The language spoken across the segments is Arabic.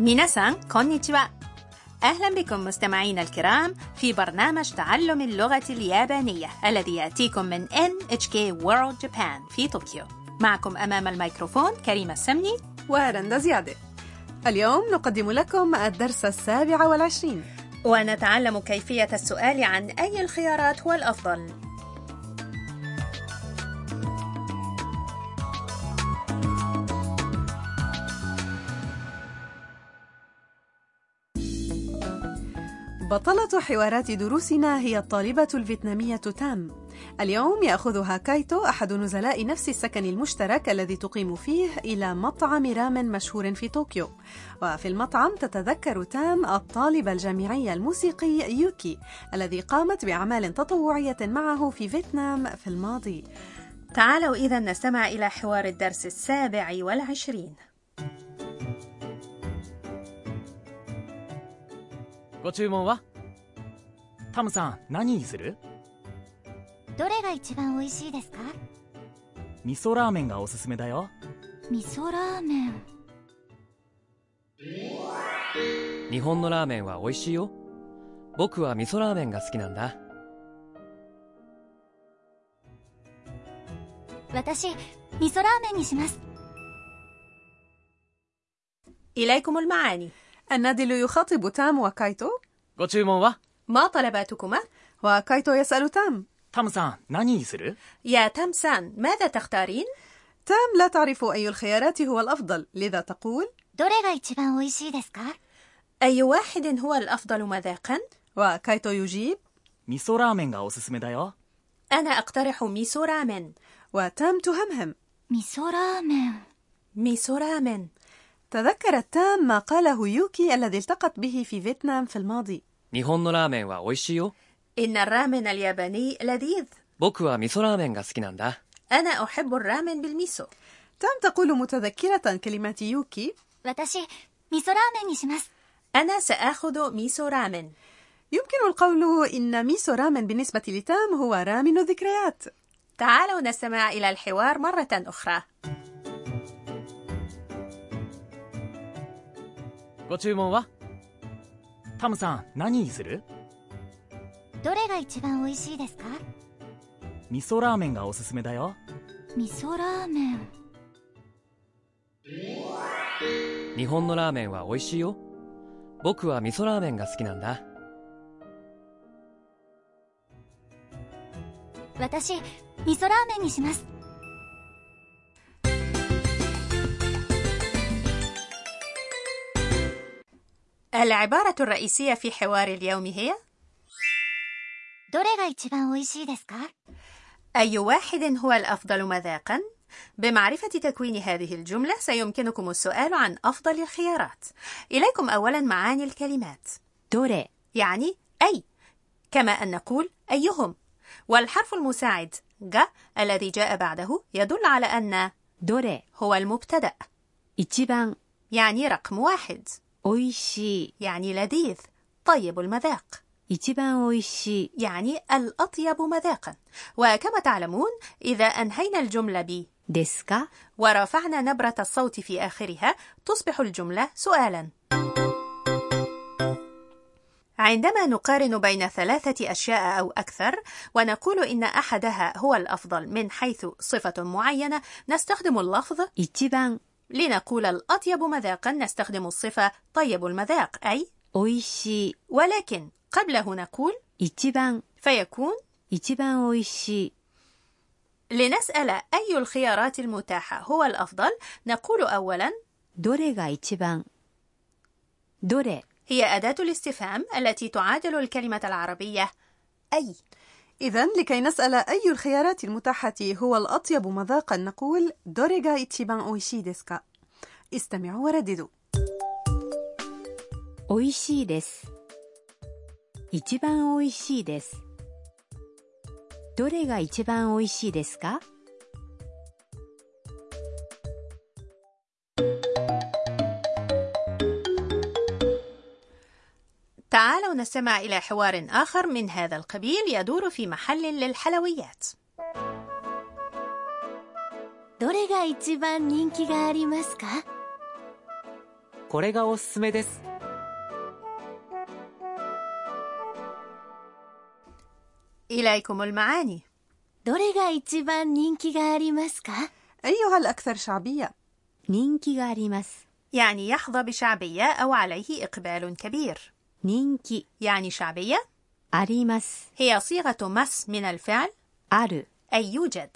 ميناسان كونيتشوا أهلا بكم مستمعينا الكرام في برنامج تعلم اللغة اليابانية الذي يأتيكم من NHK World Japan في طوكيو. معكم أمام الميكروفون كريمة السمني. ورندا زيادة. اليوم نقدم لكم الدرس السابع والعشرين. ونتعلم كيفية السؤال عن أي الخيارات هو الأفضل بطلة حوارات دروسنا هي الطالبة الفيتنامية تام. اليوم يأخذها كايتو أحد نزلاء نفس السكن المشترك الذي تقيم فيه إلى مطعم رامن مشهور في طوكيو. وفي المطعم تتذكر تام الطالب الجامعي الموسيقي يوكي الذي قامت بأعمال تطوعية معه في فيتنام في الماضي. تعالوا إذا نستمع إلى حوار الدرس السابع والعشرين. ご注文はタムさん何にするどれが一番美味しいですか味噌ラーメンがおすすめだよ味噌ラーメン日本のラーメンは美味しいよ僕は味噌ラーメンが好きなんだ私味噌ラーメンにします إليكم المعاني النادل يخاطب تام وكايتو ご注文は ما طلباتكما؟ وكايتو يسأل تام タムさん何にする يا تامسان ماذا تختارين؟ تام لا تعرف أي الخيارات هو الأفضل لذا تقول どれが一番美味しいですか أي واحد هو الأفضل مذاقا؟ وكايتو يجيب 味噌ラーメンがおすすめだよ أنا أقترح ميسو رامن وتام تهمهم 味噌ラーメン ميسو رامن تذكرت تام ما قاله يوكي الذي التقت به في فيتنام في الماضي. إن الرامن الياباني لذيذ. أنا أحب الرامن بالميسو. تام تقول متذكرة كلمات يوكي. أنا سآخذ ميسو رامن. يمكن القول إن ميسو رامن بالنسبة لتام هو رامن الذكريات. تعالوا نستمع إلى الحوار مرة أخرى. ご注文は？タムさん何にする？どれが一番美味しいですか？味噌ラーメンがおすすめだよ。味噌ラーメン。日本のラーメンは美味しいよ。僕は味噌ラーメンが好きなんだ。私味噌ラーメンにします العبارة الرئيسية في حوار اليوم هي どれが一番美味しいですか أي واحد هو الأفضل مذاقا؟ بمعرفة تكوين هذه الجملة سيمكنكم السؤال عن أفضل الخيارات إليكم أولا معاني الكلمات どれ يعني أي كما أن نقول أيهم والحرف المساعد جا الذي جاء بعده يدل على أن どれ هو المبتدأ 一番 يعني رقم واحد 美味しい يعني لذيذ طيب المذاق 一番美味しい يعني الأطيب مذاقا وكما تعلمون إذا أنهينا الجملة ب ですか ورفعنا نبرة الصوت في آخرها تصبح الجملة سؤالا عندما نقارن بين ثلاثة أشياء أو أكثر ونقول إن أحدها هو الأفضل من حيث صفة معينة نستخدم اللفظ 一番 لنقول الأطيب مذاقا نستخدم الصفة طيب المذاق أي 美味しい ولكن قبله نقول 一番 فيكون 一番美味しい لنسأل أي الخيارات المتاحة هو الأفضل نقول أولا どれが一番どれ هي أداة الاستفهام التي تعادل الكلمة العربية أي إذا لكي نسأل أي الخيارات المتاحة هو الأطيب مذاقا نقول どれが一番美味しいですか استمعوا ورددوا 美味しいです一番美味しいですどれが一番美味しいですか تعالوا نستمع إلى حوار آخر من هذا القبيل يدور في محل للحلويات どれが一番人気がありますか これがおすすめです إليكم المعاني どれが一番人気がありますか أيها الأكثر شعبية 人気があります。 يعني يحظى بشعبية أو عليه إقبال كبير 人気 يعني شعبية あります。 هي صيغة مس من الفعل ある。 أي يوجد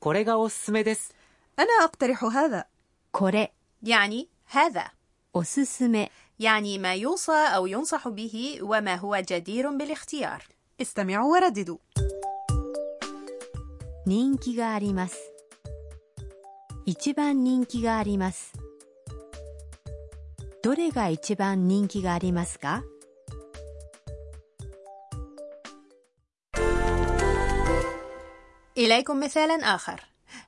これがおすすめです أنا أقترح هذا これ。 يعني هذا おすすめ。 يعني ما يوصى أو ينصح به وما هو جدير بالاختيار استمعوا ورددوا 人気があります。一番人気があります。 どれが一番人気がありますか إليكم مثالا آخر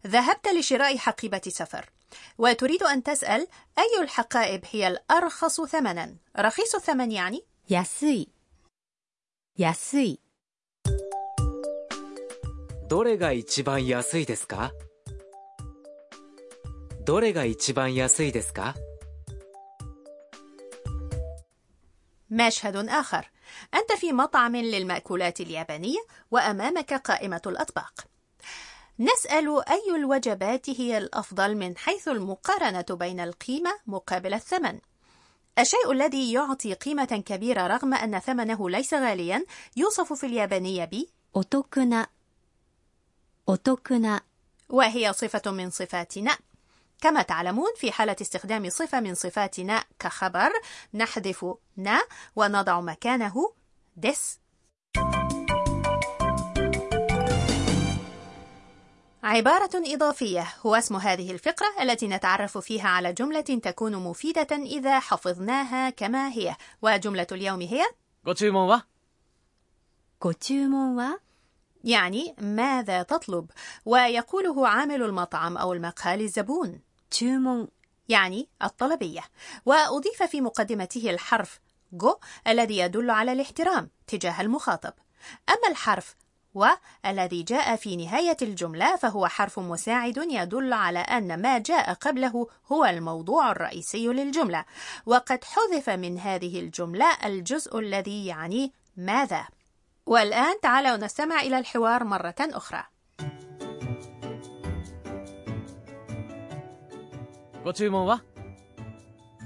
ذهبت لشراء حقيبة سفر وتريد أن تسأل أي الحقائب هي الأرخص ثمنا رخيص الثمن يعني 安い。安い。どれが一番安いですかどれが一番安いですか مشهد آخر. أنت في مطعم للمأكولات اليابانية وأمامك قائمة الأطباق. نسأل أي الوجبات هي الأفضل من حيث المقارنة بين القيمة مقابل الثمن. الشيء الذي يعطي قيمة كبيرة رغم أن ثمنه ليس غاليا يوصف في اليابانية ب أوتوكنا أوتوكنا وهي صفة من صفات نا كما تعلمون في حالة استخدام صفة من صفاتنا كخبر نحذف نا ونضع مكانه دس عبارة إضافية هو اسم هذه الفقرة التي نتعرف فيها على جملة تكون مفيدة إذا حفظناها كما هي وجملة اليوم هي ご注文はご注文は يعني ماذا تطلب؟ ويقوله عامل المطعم أو المقهى للزبون。يعني الطلبية. وأضيف في مقدمته الحرف جو الذي يدل على الاحترام تجاه المخاطب. أما الحرف و الذي جاء في نهاية الجملة فهو حرف مساعد يدل على أن ما جاء قبله هو الموضوع الرئيسي للجملة. وقد حذف من هذه الجملة الجزء الذي يعني ماذا؟ والآن تعالوا نستمع إلى الحوار مرة أخرى ご注文は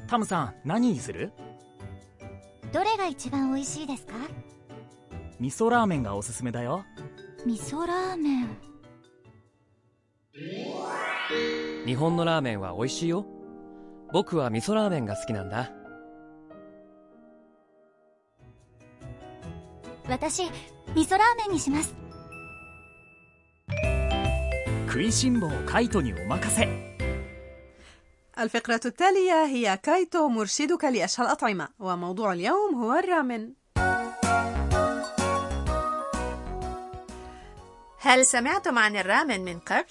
タムさん何にするどれが一番美味しいですか味噌ラーメンがおすすめだよ味噌ラーメン。日本のラーメンは美味しいよ僕は味噌ラーメンが好きなんだ 私、味噌ラーメンにします。食いしん坊カイトにお任せ الفقرة التالية هي كايتو مرشدك لأشهى الأطعمة وموضوع اليوم هو الرامن هل سمعتم عن الرامن من قبل؟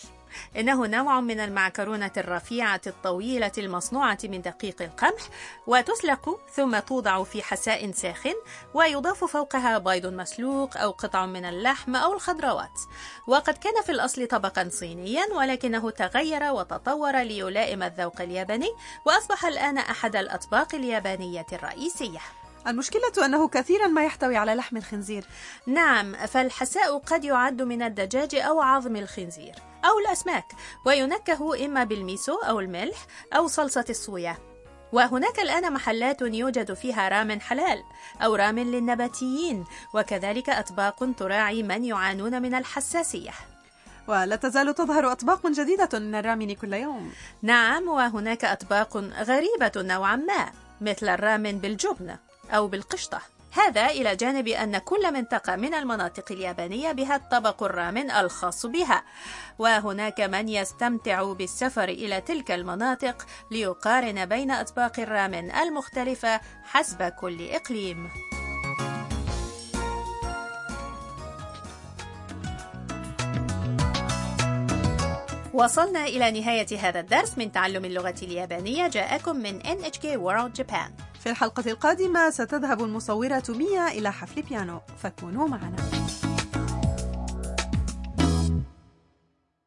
إنه نوع من المعكرونة الرفيعة الطويلة المصنوعة من دقيق القمح وتسلق ثم توضع في حساء ساخن ويضاف فوقها بيض مسلوق أو قطع من اللحم أو الخضروات. وقد كان في الأصل طبقا صينيا ولكنه تغير وتطور ليلائم الذوق الياباني وأصبح الآن أحد الأطباق اليابانية الرئيسية. المشكلة أنه كثيرا ما يحتوي على لحم الخنزير. نعم فالحساء قد يعد من الدجاج أو عظم الخنزير أو الأسماك وينكه إما بالميسو أو الملح أو صلصة الصويا. وهناك الآن محلات يوجد فيها رامن حلال أو رامن للنباتيين وكذلك أطباق تراعي من يعانون من الحساسية. ولا تزال تظهر أطباق جديدة من الرامن كل يوم. نعم وهناك أطباق غريبة نوعا ما مثل الرامن بالجبن أو بالقشطة. هذا إلى جانب أن كل منطقة من المناطق اليابانية بها الطبق الرامن الخاص بها وهناك من يستمتع بالسفر إلى تلك المناطق ليقارن بين أطباق الرامن المختلفة حسب كل إقليم. وصلنا إلى نهاية هذا الدرس من تعلم اللغة اليابانية. جاءكم من NHK World Japan. في الحلقة القادمة ستذهب المصورة ميا إلى حفل بيانو فكونوا معنا.